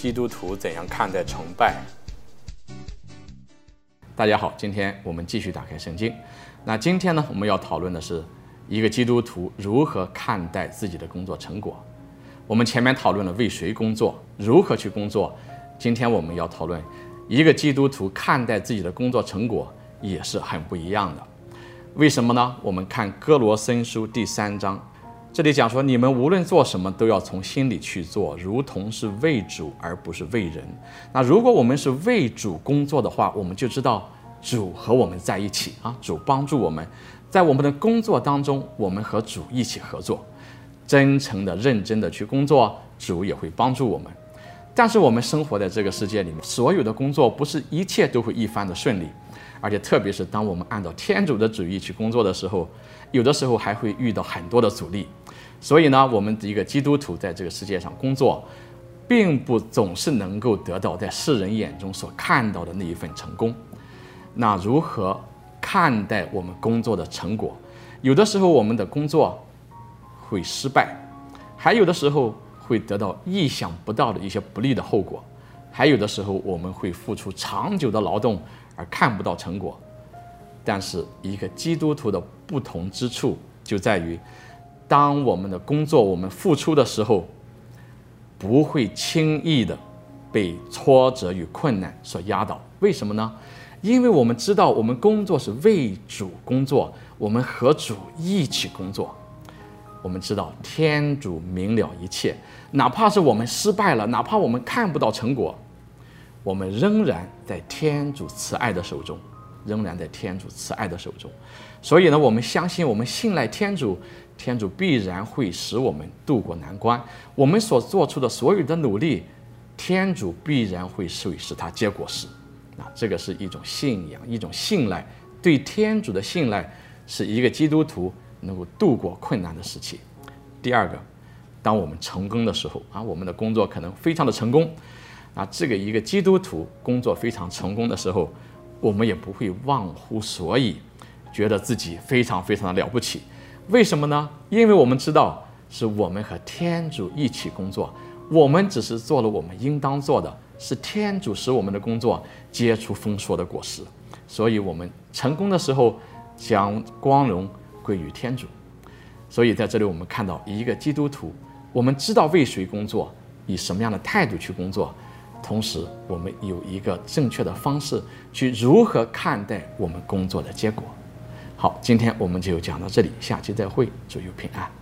基督徒怎样看待崇拜？大家好，今天我们继续打开圣经。那今天呢，我们要讨论的是一个基督徒如何看待自己的工作成果。我们前面讨论了为谁工作，如何去工作。今天我们要讨论一个基督徒看待自己的工作成果也是很不一样的。为什么呢？我们看歌罗森书第三章。这里讲说，你们无论做什么，都要从心里去做，如同是为主，而不是为人。那如果我们是为主工作的话，我们就知道主和我们在一起啊，主帮助我们，在我们的工作当中，我们和主一起合作，真诚的、认真的去工作，主也会帮助我们。但是我们生活在这个世界里面，所有的工作不是一切都会一帆的顺利。而且，特别是当我们按照天主的旨意去工作的时候，有的时候还会遇到很多的阻力。所以呢，我们的一个基督徒在这个世界上工作，并不总是能够得到在世人眼中所看到的那一份成功。那如何看待我们工作的成果？有的时候我们的工作会失败，还有的时候会得到意想不到的一些不利的后果，还有的时候我们会付出长久的劳动。而看不到成果，但是一个基督徒的不同之处就在于，当我们的工作我们付出的时候，不会轻易的被挫折与困难所压倒。为什么呢？因为我们知道我们工作是为主工作，我们和主一起工作。我们知道天主明了一切，哪怕是我们失败了，哪怕我们看不到成果。我们仍然在天主慈爱的手中，仍然在天主慈爱的手中，所以呢，我们相信，我们信赖天主，天主必然会使我们渡过难关。我们所做出的所有的努力，天主必然会使使它结果实。那这个是一种信仰，一种信赖，对天主的信赖，是一个基督徒能够度过困难的时期。第二个，当我们成功的时候啊，我们的工作可能非常的成功。啊，这个一个基督徒工作非常成功的时候，我们也不会忘乎所以，觉得自己非常非常的了不起。为什么呢？因为我们知道是我们和天主一起工作，我们只是做了我们应当做的，是天主使我们的工作结出丰硕的果实。所以，我们成功的时候将光荣归于天主。所以，在这里我们看到一个基督徒，我们知道为谁工作，以什么样的态度去工作。同时，我们有一个正确的方式去如何看待我们工作的结果。好，今天我们就讲到这里，下期再会，祝有平安。